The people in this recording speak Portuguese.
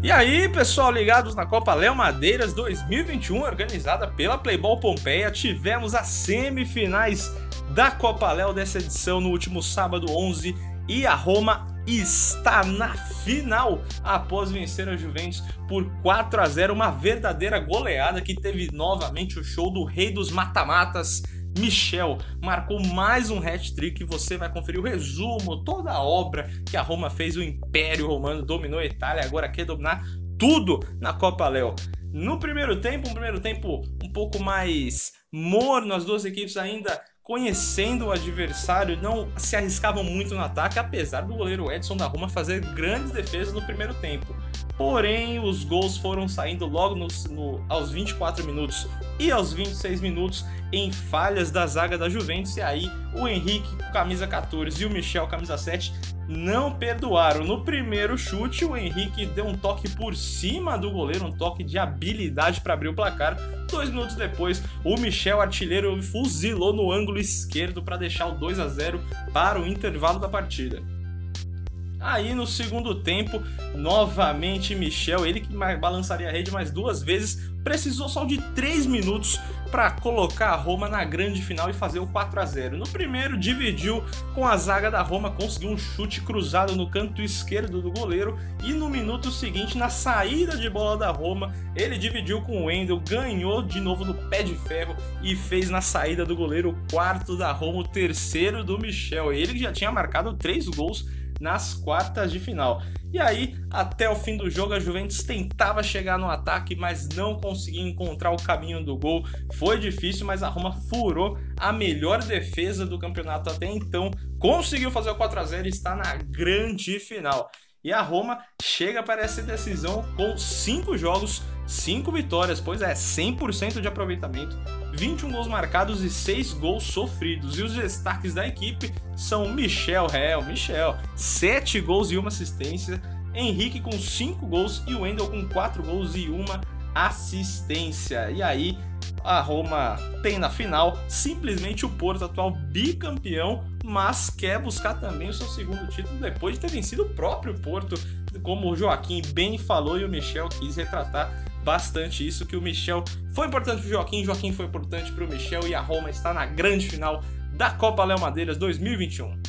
E aí, pessoal, ligados na Copa Léo Madeiras 2021, organizada pela Playball Pompeia, tivemos as semifinais da Copa Léo dessa edição no último sábado 11 e a Roma está na final após vencer a Juventus por 4 a 0, uma verdadeira goleada que teve novamente o show do rei dos mata-matas. Michel marcou mais um hat-trick. Você vai conferir o resumo, toda a obra que a Roma fez. O Império Romano dominou a Itália, agora quer dominar tudo na Copa Léo. No primeiro tempo, um primeiro tempo um pouco mais morno, as duas equipes ainda conhecendo o adversário, não se arriscavam muito no ataque, apesar do goleiro Edson da Roma fazer grandes defesas no primeiro tempo. Porém, os gols foram saindo logo no, aos 24 minutos e aos 26 minutos em falhas da zaga da Juventus. E aí, o Henrique, camisa 14, e o Michel, camisa 7, não perdoaram. No primeiro chute, o Henrique deu um toque por cima do goleiro, um toque de habilidade para abrir o placar. Dois minutos depois, o Michel artilheiro fuzilou no ângulo esquerdo para deixar o 2 a 0 para o intervalo da partida. Aí no segundo tempo, novamente Michel, ele que balançaria a rede mais duas vezes, precisou só de 3 minutos para colocar a Roma na grande final e fazer o 4 a 0. No primeiro, dividiu com a zaga da Roma, conseguiu um chute cruzado no canto esquerdo do goleiro e no minuto seguinte, na saída de bola da Roma, ele dividiu com o Wendel, ganhou de novo no pé de ferro e fez na saída do goleiro o quarto da Roma, o terceiro do Michel. Ele que já tinha marcado três gols nas quartas de final. E aí, até o fim do jogo, a Juventus tentava chegar no ataque, mas não conseguia encontrar o caminho do gol. Foi difícil, mas a Roma furou a melhor defesa do campeonato até então, conseguiu fazer o 4 a 0 e está na grande final. E a Roma chega para essa decisão com 5 jogos, 5 vitórias, pois é, 100% de aproveitamento, 21 gols marcados e 6 gols sofridos. E os destaques da equipe são Michel, Réu, Michel, 7 gols e uma assistência, Henrique com 5 gols e o Wendel com 4 gols e uma assistência. E aí, a Roma tem na final simplesmente o Porto, atual bicampeão, mas quer buscar também o seu segundo título depois de ter vencido o próprio Porto, como o Joaquim bem falou e o Michel quis retratar bastante isso que o Michel foi importante para o Joaquim, Joaquim foi importante para o Michel e a Roma está na grande final da Copa Léo Madeiras 2021.